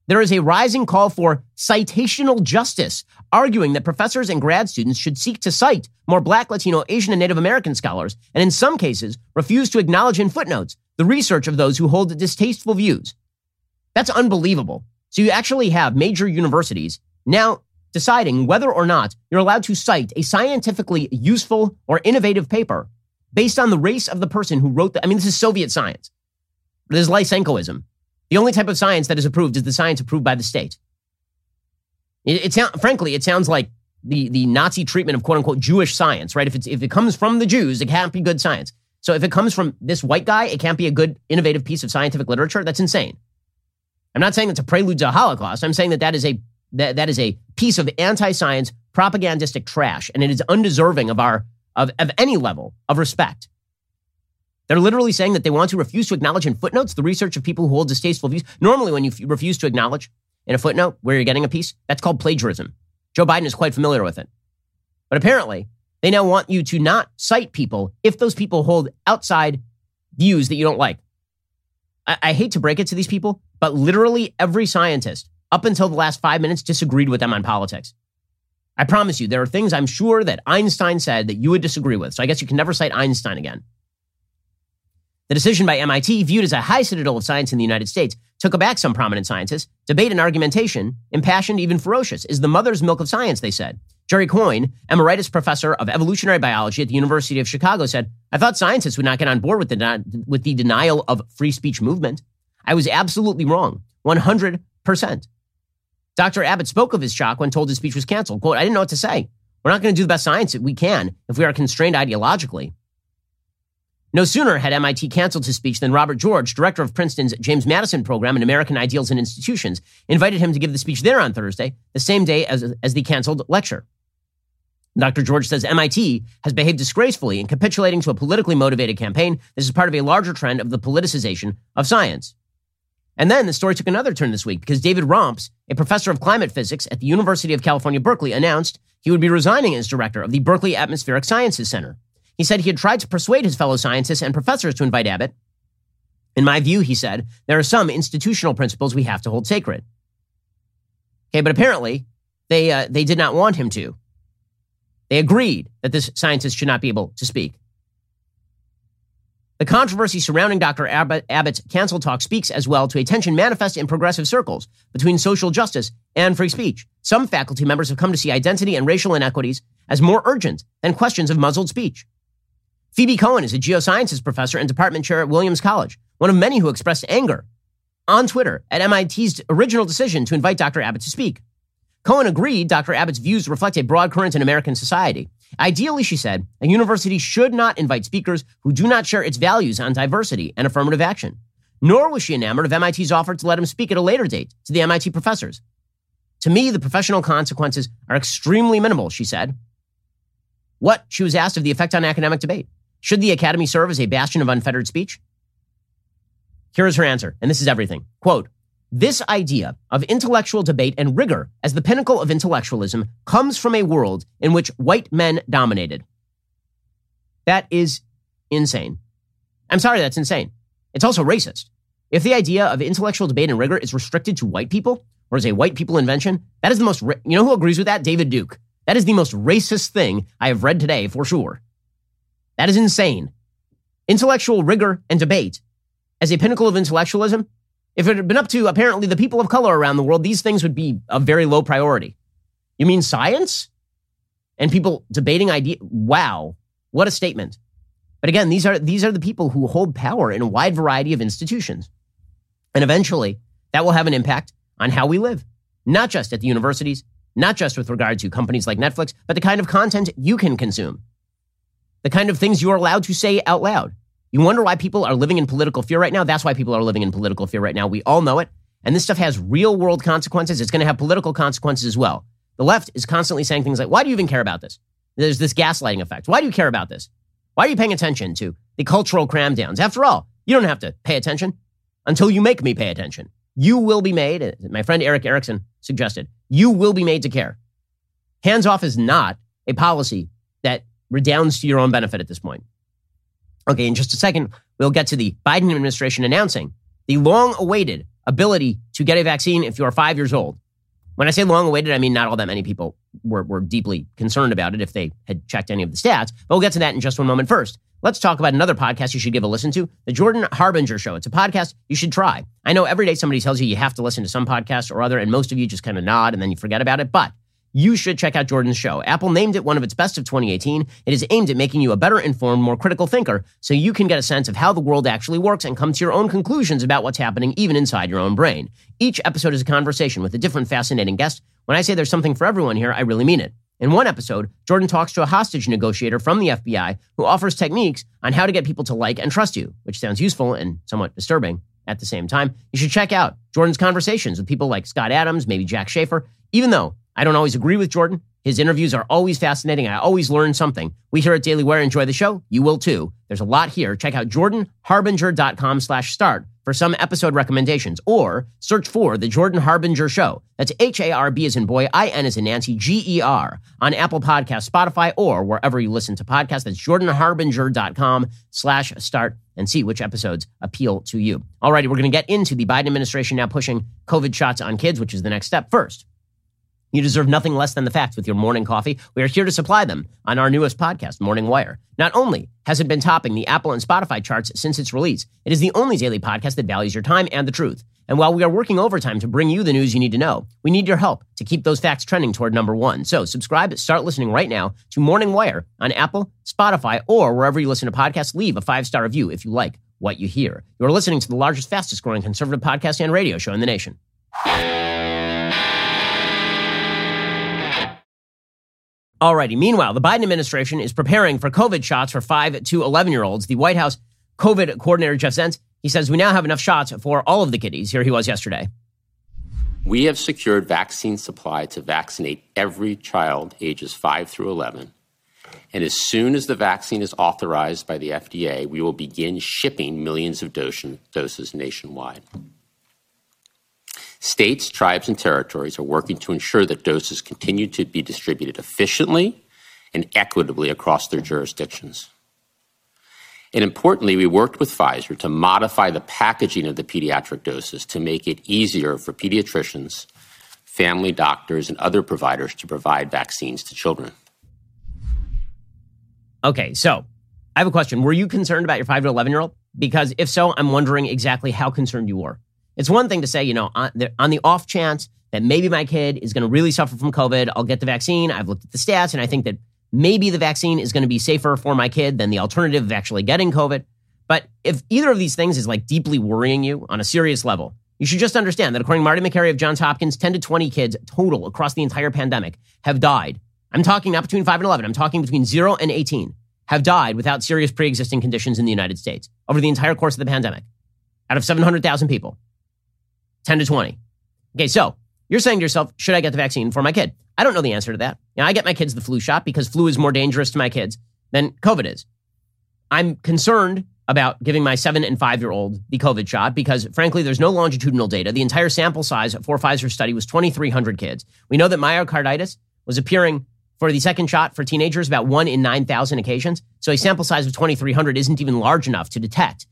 There is a rising call for citational justice, arguing that professors and grad students should seek to cite more Black, Latino, Asian, and Native American scholars, and in some cases, refuse to acknowledge in footnotes the research of those who hold distasteful views. That's unbelievable. So you actually have major universities now deciding whether or not you're allowed to cite a scientifically useful or innovative paper based on the race of the person who wrote the. I mean, this is Soviet science. This is Lysenkoism. The only type of science that is approved is the science approved by the state. It, it frankly, it sounds like the, the Nazi treatment of quote unquote Jewish science, right? If, it's, if it comes from the Jews, it can't be good science. So if it comes from this white guy, it can't be a good, innovative piece of scientific literature. That's insane. I'm not saying it's a prelude to a Holocaust. I'm saying that that is a that, that is a piece of anti-science propagandistic trash, and it is undeserving of our of, of any level of respect. They're literally saying that they want to refuse to acknowledge in footnotes the research of people who hold distasteful views. Normally, when you f- refuse to acknowledge in a footnote where you're getting a piece, that's called plagiarism. Joe Biden is quite familiar with it. But apparently, they now want you to not cite people if those people hold outside views that you don't like. I, I hate to break it to these people, but literally every scientist up until the last five minutes disagreed with them on politics. I promise you, there are things I'm sure that Einstein said that you would disagree with. So I guess you can never cite Einstein again. The decision by MIT, viewed as a high citadel of science in the United States, took aback some prominent scientists. Debate and argumentation, impassioned, even ferocious, is the mother's milk of science, they said. Jerry Coyne, emeritus professor of evolutionary biology at the University of Chicago, said, I thought scientists would not get on board with the, with the denial of free speech movement. I was absolutely wrong, 100%. Dr. Abbott spoke of his shock when told his speech was canceled. Quote, I didn't know what to say. We're not going to do the best science that we can if we are constrained ideologically. No sooner had MIT canceled his speech than Robert George, director of Princeton's James Madison program in American Ideals and Institutions, invited him to give the speech there on Thursday, the same day as, as the canceled lecture. Dr. George says MIT has behaved disgracefully in capitulating to a politically motivated campaign. This is part of a larger trend of the politicization of science. And then the story took another turn this week because David Romps, a professor of climate physics at the University of California, Berkeley, announced he would be resigning as director of the Berkeley Atmospheric Sciences Center. He said he had tried to persuade his fellow scientists and professors to invite Abbott. In my view, he said, there are some institutional principles we have to hold sacred. Okay, but apparently they, uh, they did not want him to. They agreed that this scientist should not be able to speak. The controversy surrounding Dr. Abbott, Abbott's cancel talk speaks as well to a tension manifest in progressive circles between social justice and free speech. Some faculty members have come to see identity and racial inequities as more urgent than questions of muzzled speech. Phoebe Cohen is a geosciences professor and department chair at Williams College, one of many who expressed anger on Twitter at MIT's original decision to invite Dr. Abbott to speak. Cohen agreed Dr. Abbott's views reflect a broad current in American society. Ideally, she said, a university should not invite speakers who do not share its values on diversity and affirmative action. Nor was she enamored of MIT's offer to let him speak at a later date to the MIT professors. To me, the professional consequences are extremely minimal, she said. What? She was asked of the effect on academic debate. Should the academy serve as a bastion of unfettered speech? Here is her answer, and this is everything. Quote, this idea of intellectual debate and rigor as the pinnacle of intellectualism comes from a world in which white men dominated. That is insane. I'm sorry, that's insane. It's also racist. If the idea of intellectual debate and rigor is restricted to white people or is a white people invention, that is the most, you know who agrees with that? David Duke. That is the most racist thing I have read today for sure. That is insane. Intellectual rigor and debate as a pinnacle of intellectualism if it had been up to apparently the people of color around the world, these things would be a very low priority. You mean science? And people debating idea wow, what a statement. But again, these are these are the people who hold power in a wide variety of institutions. And eventually, that will have an impact on how we live, not just at the universities, not just with regard to companies like Netflix, but the kind of content you can consume, the kind of things you are allowed to say out loud. You wonder why people are living in political fear right now? That's why people are living in political fear right now. We all know it. And this stuff has real world consequences. It's going to have political consequences as well. The left is constantly saying things like, why do you even care about this? There's this gaslighting effect. Why do you care about this? Why are you paying attention to the cultural cramdowns? After all, you don't have to pay attention until you make me pay attention. You will be made, my friend Erick Erickson suggested, you will be made to care. Hands off is not a policy that redounds to your own benefit at this point. Okay, in just a second, we'll get to the Biden administration announcing the long awaited ability to get a vaccine if you are five years old. When I say long awaited, I mean not all that many people were, were deeply concerned about it if they had checked any of the stats. But we'll get to that in just one moment. First, let's talk about another podcast you should give a listen to The Jordan Harbinger Show. It's a podcast you should try. I know every day somebody tells you you have to listen to some podcast or other, and most of you just kind of nod and then you forget about it. But you should check out Jordan's show. Apple named it one of its best of 2018. It is aimed at making you a better informed, more critical thinker so you can get a sense of how the world actually works and come to your own conclusions about what's happening even inside your own brain. Each episode is a conversation with a different fascinating guest. When I say there's something for everyone here, I really mean it. In one episode, Jordan talks to a hostage negotiator from the FBI who offers techniques on how to get people to like and trust you, which sounds useful and somewhat disturbing at the same time. You should check out Jordan's conversations with people like Scott Adams, maybe Jack Schafer, even though I don't always agree with Jordan. His interviews are always fascinating. I always learn something. We here at Daily Wire enjoy the show. You will too. There's a lot here. Check out jordanharbinger.com slash start for some episode recommendations or search for The Jordan Harbinger Show. That's H-A-R-B as in boy, I-N as in Nancy, G-E-R on Apple Podcast, Spotify, or wherever you listen to podcasts. That's jordanharbinger.com slash start and see which episodes appeal to you. Alrighty, we're going to get into the Biden administration now pushing COVID shots on kids, which is the next step. First, you deserve nothing less than the facts with your morning coffee. We are here to supply them on our newest podcast, Morning Wire. Not only has it been topping the Apple and Spotify charts since its release, it is the only daily podcast that values your time and the truth. And while we are working overtime to bring you the news you need to know, we need your help to keep those facts trending toward number one. So subscribe, start listening right now to Morning Wire on Apple, Spotify, or wherever you listen to podcasts. Leave a five star review if you like what you hear. You're listening to the largest, fastest growing conservative podcast and radio show in the nation. Alrighty. Meanwhile, the Biden administration is preparing for COVID shots for 5 to 11 year olds. The White House COVID coordinator, Jeff Zients, he says we now have enough shots for all of the kiddies. Here he was yesterday. We have secured vaccine supply to vaccinate every child ages 5 through 11. And as soon as the vaccine is authorized by the FDA, we will begin shipping millions of doses nationwide. States, tribes, and territories are working to ensure that doses continue to be distributed efficiently and equitably across their jurisdictions. And importantly, we worked with Pfizer to modify the packaging of the pediatric doses to make it easier for pediatricians, family doctors, and other providers to provide vaccines to children. Okay, so I have a question. Were you concerned about your 5 to 11 year old? Because if so, I'm wondering exactly how concerned you were. It's one thing to say, you know, on the, off chance that maybe my kid is going to really suffer from COVID, I'll get the vaccine. I've looked at the stats and I think that maybe the vaccine is going to be safer for my kid than the alternative of actually getting COVID. But if either of these things is like deeply worrying you on a serious level, you should just understand that according to Marty Makary of Johns Hopkins, 10 to 20 kids total across the entire pandemic have died. I'm talking not between 5 and 11, I'm talking between 0 and 18 have died without serious pre existing conditions in the United States over the entire course of the pandemic out of 700,000 people. 10 to 20. Okay, so you're saying to yourself, should I get the vaccine for my kid? I don't know the answer to that. Now, I get my kids the flu shot because flu is more dangerous to my kids than COVID is. I'm concerned about giving my seven and five year old the COVID shot because, frankly, there's no longitudinal data. The entire sample size for Pfizer study was 2,300 kids. We know that myocarditis was appearing for the second shot for teenagers about one in 9,000 occasions. So a sample size of 2,300 isn't even large enough to detect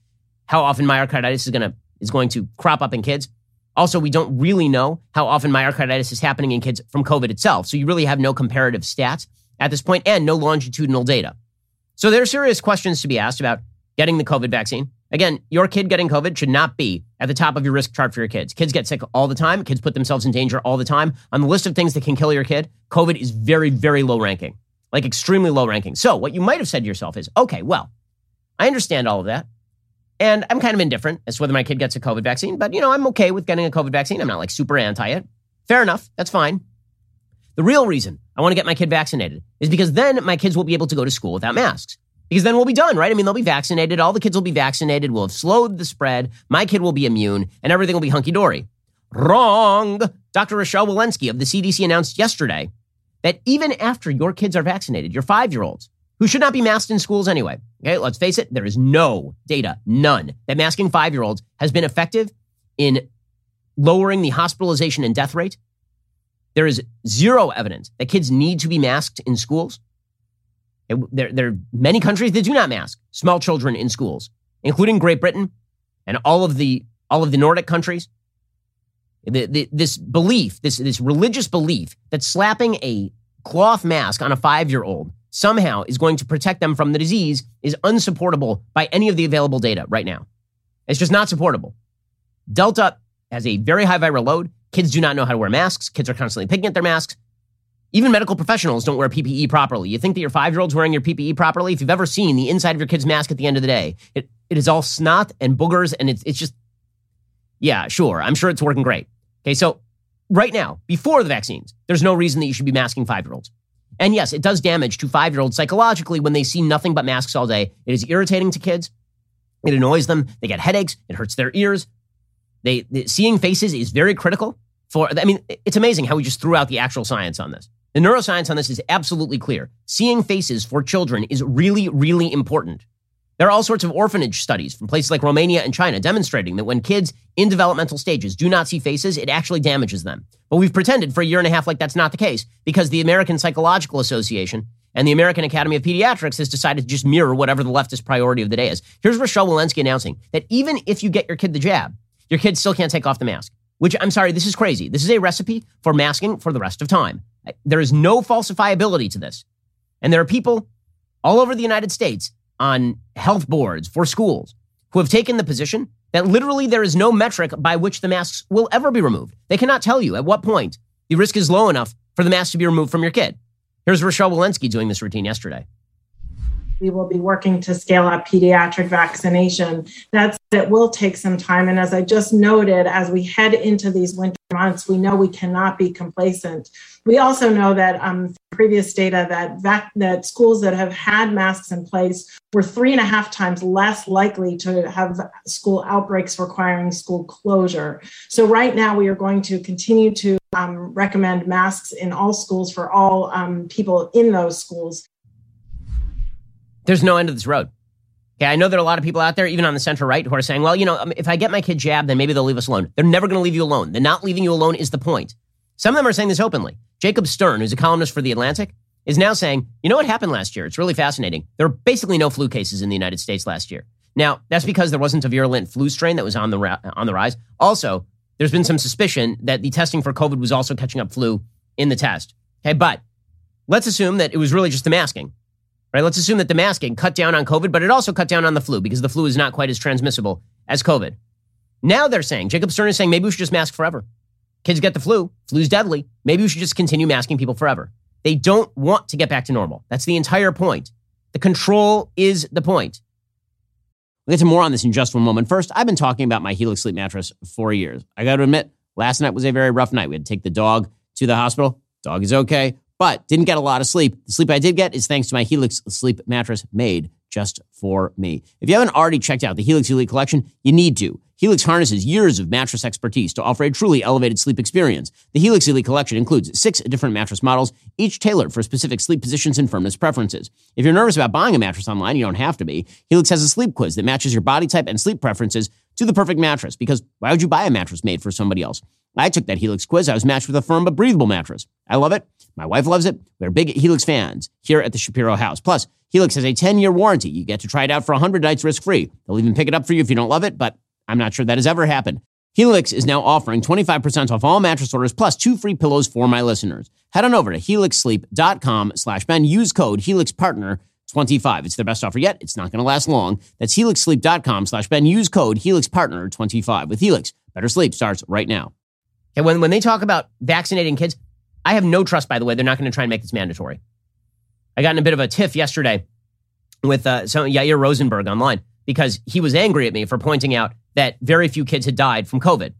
how often myocarditis is going to is going to crop up in kids. Also, we don't really know how often myocarditis is happening in kids from COVID itself. So you really have no comparative stats at this point and no longitudinal data. So there are serious questions to be asked about getting the COVID vaccine. Again, your kid getting COVID should not be at the top of your risk chart for your kids. Kids get sick all the time. Kids put themselves in danger all the time. On the list of things that can kill your kid, COVID is very, very low ranking, like extremely low ranking. So what you might have said to yourself is, okay, well, I understand all of that. And I'm kind of indifferent as to whether my kid gets a COVID vaccine, but you know, I'm okay with getting a COVID vaccine. I'm not like super anti it. Fair enough. That's fine. The real reason I want to get my kid vaccinated is because then my kids will be able to go to school without masks. Because then we'll be done, right? I mean, they'll be vaccinated. All the kids will be vaccinated. We'll have slowed the spread. My kid will be immune and everything will be hunky dory. Wrong. Dr. Rochelle Walensky of the CDC announced yesterday that even after your kids are vaccinated, your five year olds, who should not be masked in schools anyway. Okay, let's face it, there is no data, none, that masking five year olds has been effective in lowering the hospitalization and death rate. There is zero evidence that kids need to be masked in schools. There, there are many countries that do not mask small children in schools, including Great Britain and all of the all of the Nordic countries. The, the, this belief, this, this religious belief that slapping a cloth mask on a five year old somehow is going to protect them from the disease is unsupportable by any of the available data right now. It's just not supportable. Delta has a very high viral load. Kids do not know how to wear masks. Kids are constantly picking at their masks. Even medical professionals don't wear PPE properly. You think that your five year old's wearing your PPE properly? If you've ever seen the inside of your kid's mask at the end of the day, it, it is all snot and boogers, and it's, it's just, yeah, sure. I'm sure it's working great. Okay, so right now, before the vaccines, there's no reason that you should be masking five year olds. And yes, it does damage to five year olds psychologically when they see nothing but masks all day. It is irritating to kids. It annoys them. They get headaches. It hurts their ears. They, they, seeing faces is very critical for. I mean, it's amazing how we just threw out the actual science on this. The neuroscience on this is absolutely clear. Seeing faces for children is really, really important. There are all sorts of orphanage studies from places like Romania and China demonstrating that when kids in developmental stages do not see faces, it actually damages them. But we've pretended for a year and a half like that's not the case because the American Psychological Association and the American Academy of Pediatrics has decided to just mirror whatever the leftist priority of the day is. Here's Rochelle Walensky announcing that even if you get your kid the jab, your kid still can't take off the mask. Which I'm sorry, this is crazy. This is a recipe for masking for the rest of time. There is no falsifiability to this. And there are people all over the United States on health boards for schools who have taken the position that literally there is no metric by which the masks will ever be removed. They cannot tell you at what point the risk is low enough for the mask to be removed from your kid. Here's Rochelle Walensky doing this routine yesterday. We will be working to scale up pediatric vaccination. That's it will take some time. And as I just noted, as we head into these winter months, we know we cannot be complacent. We also know that um, previous data that vac- that schools that have had masks in place were three and a half times less likely to have school outbreaks requiring school closure. So right now we are going to continue to um, recommend masks in all schools for all um, people in those schools. There's no end of this road. Okay, I know there are a lot of people out there, even on the center right, who are saying, well, you know, um, if I get my kid jabbed, then maybe they'll leave us alone. They're never going to leave you alone. The not leaving you alone is the point. Some of them are saying this openly. Jacob Stern, who's a columnist for The Atlantic, is now saying, you know what happened last year? It's really fascinating. There were basically no flu cases in the United States last year. Now, that's because there wasn't a virulent flu strain that was on the, ra- on the rise. Also, there's been some suspicion that the testing for COVID was also catching up flu in the test. Okay, but let's assume that it was really just the masking, right? Let's assume that the masking cut down on COVID, but it also cut down on the flu because the flu is not quite as transmissible as COVID. Now they're saying, Jacob Stern is saying maybe we should just mask forever. Kids get the flu. Flu's deadly. Maybe we should just continue masking people forever. They don't want to get back to normal. That's the entire point. The control is the point. We'll get to more on this in just one moment. First, I've been talking about my Helix sleep mattress for years. I got to admit, last night was a very rough night. We had to take the dog to the hospital. Dog is okay, but didn't get a lot of sleep. The sleep I did get is thanks to my Helix sleep mattress made just for me. If you haven't already checked out the Helix Elite collection, you need to. Helix harnesses years of mattress expertise to offer a truly elevated sleep experience. The Helix Elite collection includes six different mattress models, each tailored for specific sleep positions and firmness preferences. If you're nervous about buying a mattress online, you don't have to be. Helix has a sleep quiz that matches your body type and sleep preferences to the perfect mattress because why would you buy a mattress made for somebody else? I took that Helix quiz. I was matched with a firm but breathable mattress. I love it. My wife loves it. We're big Helix fans here at the Shapiro house. Plus, Helix has a 10 year warranty. You get to try it out for 100 nights risk free. They'll even pick it up for you if you don't love it, but I'm not sure that has ever happened. Helix is now offering 25% off all mattress orders plus two free pillows for my listeners. Head on over to helixsleep.com slash Ben. Use code HelixPartner25. It's their best offer yet. It's not going to last long. That's helixsleep.com slash Ben. Use code HelixPartner25. With Helix, better sleep starts right now. Okay, when, when they talk about vaccinating kids, I have no trust, by the way, they're not going to try and make this mandatory. I got in a bit of a tiff yesterday with uh, some Yair Rosenberg online because he was angry at me for pointing out that very few kids had died from COVID,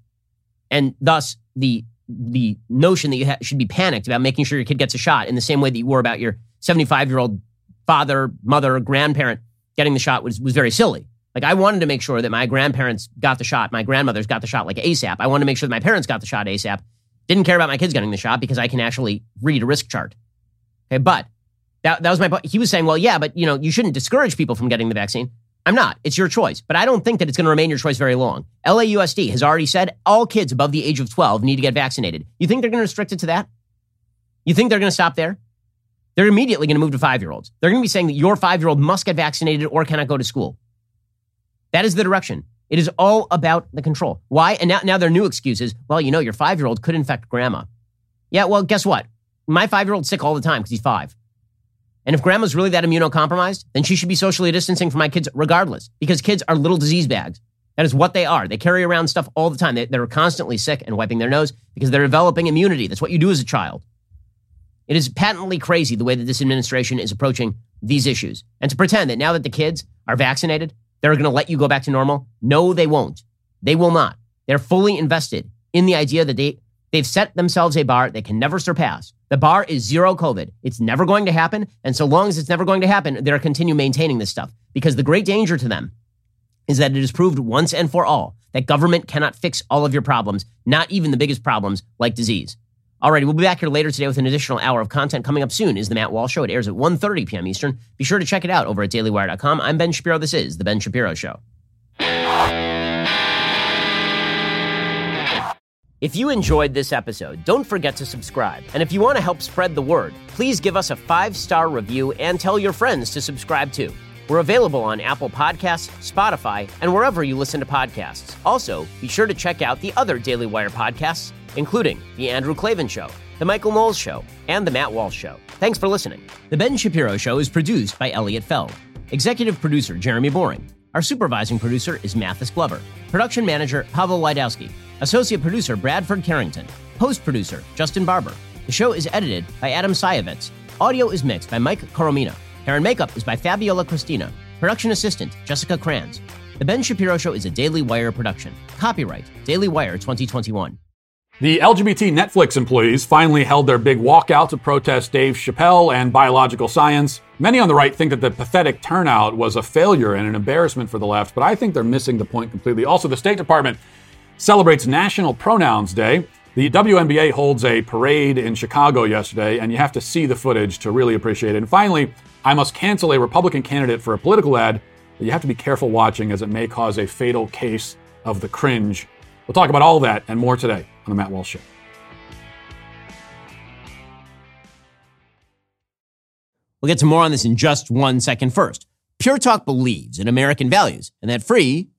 and thus the the notion that you ha- should be panicked about making sure your kid gets a shot in the same way that you were about your 75 year old father, mother, grandparent getting the shot was was very silly. Like I wanted to make sure that my grandparents got the shot, my grandmothers got the shot like ASAP. I wanted to make sure that my parents got the shot ASAP. Didn't care about my kids getting the shot because I can actually read a risk chart. Okay, but that, that was my point. He was saying, well, yeah, but you know, you shouldn't discourage people from getting the vaccine. I'm not. It's your choice. But I don't think that it's going to remain your choice very long. LAUSD has already said all kids above the age of 12 need to get vaccinated. You think they're going to restrict it to that? You think they're going to stop there? They're immediately going to move to five year olds. They're going to be saying that your five year old must get vaccinated or cannot go to school. That is the direction. It is all about the control. Why? And now, now their new excuse is, well, you know, your five year old could infect grandma. Yeah, well, guess what? My five year old's sick all the time because he's five. And if grandma's really that immunocompromised, then she should be socially distancing from my kids regardless, because kids are little disease bags. That is what they are. They carry around stuff all the time. They, they're constantly sick and wiping their nose because they're developing immunity. That's what you do as a child. It is patently crazy the way that this administration is approaching these issues. And to pretend that now that the kids are vaccinated, they're going to let you go back to normal. No, they won't. They will not. They're fully invested in the idea that they, they've set themselves a bar they can never surpass. The bar is zero COVID. It's never going to happen. And so long as it's never going to happen, they'll continue maintaining this stuff because the great danger to them is that it is proved once and for all that government cannot fix all of your problems, not even the biggest problems like disease. Alrighty, we'll be back here later today with an additional hour of content. Coming up soon is the Matt Walsh Show. It airs at 1.30 p.m. Eastern. Be sure to check it out over at dailywire.com. I'm Ben Shapiro. This is The Ben Shapiro Show. If you enjoyed this episode, don't forget to subscribe. And if you want to help spread the word, please give us a five star review and tell your friends to subscribe too. We're available on Apple Podcasts, Spotify, and wherever you listen to podcasts. Also, be sure to check out the other Daily Wire podcasts, including The Andrew Klavan Show, The Michael Knowles Show, and The Matt Walsh Show. Thanks for listening. The Ben Shapiro Show is produced by Elliot Feld, executive producer Jeremy Boring. Our supervising producer is Mathis Glover, production manager Pavel Wydowski, associate producer Bradford Carrington, post producer Justin Barber. The show is edited by Adam Sayevitz. Audio is mixed by Mike Coromina. Hair and makeup is by Fabiola Cristina. Production assistant, Jessica Kranz. The Ben Shapiro Show is a Daily Wire production. Copyright Daily Wire 2021. The LGBT Netflix employees finally held their big walkout to protest Dave Chappelle and biological science. Many on the right think that the pathetic turnout was a failure and an embarrassment for the left, but I think they're missing the point completely. Also, the State Department celebrates National Pronouns Day. The WNBA holds a parade in Chicago yesterday, and you have to see the footage to really appreciate it. And finally, I must cancel a Republican candidate for a political ad that you have to be careful watching as it may cause a fatal case of the cringe. We'll talk about all that and more today on The Matt Walsh Show. We'll get to more on this in just one second. First, Pure Talk believes in American values, and that free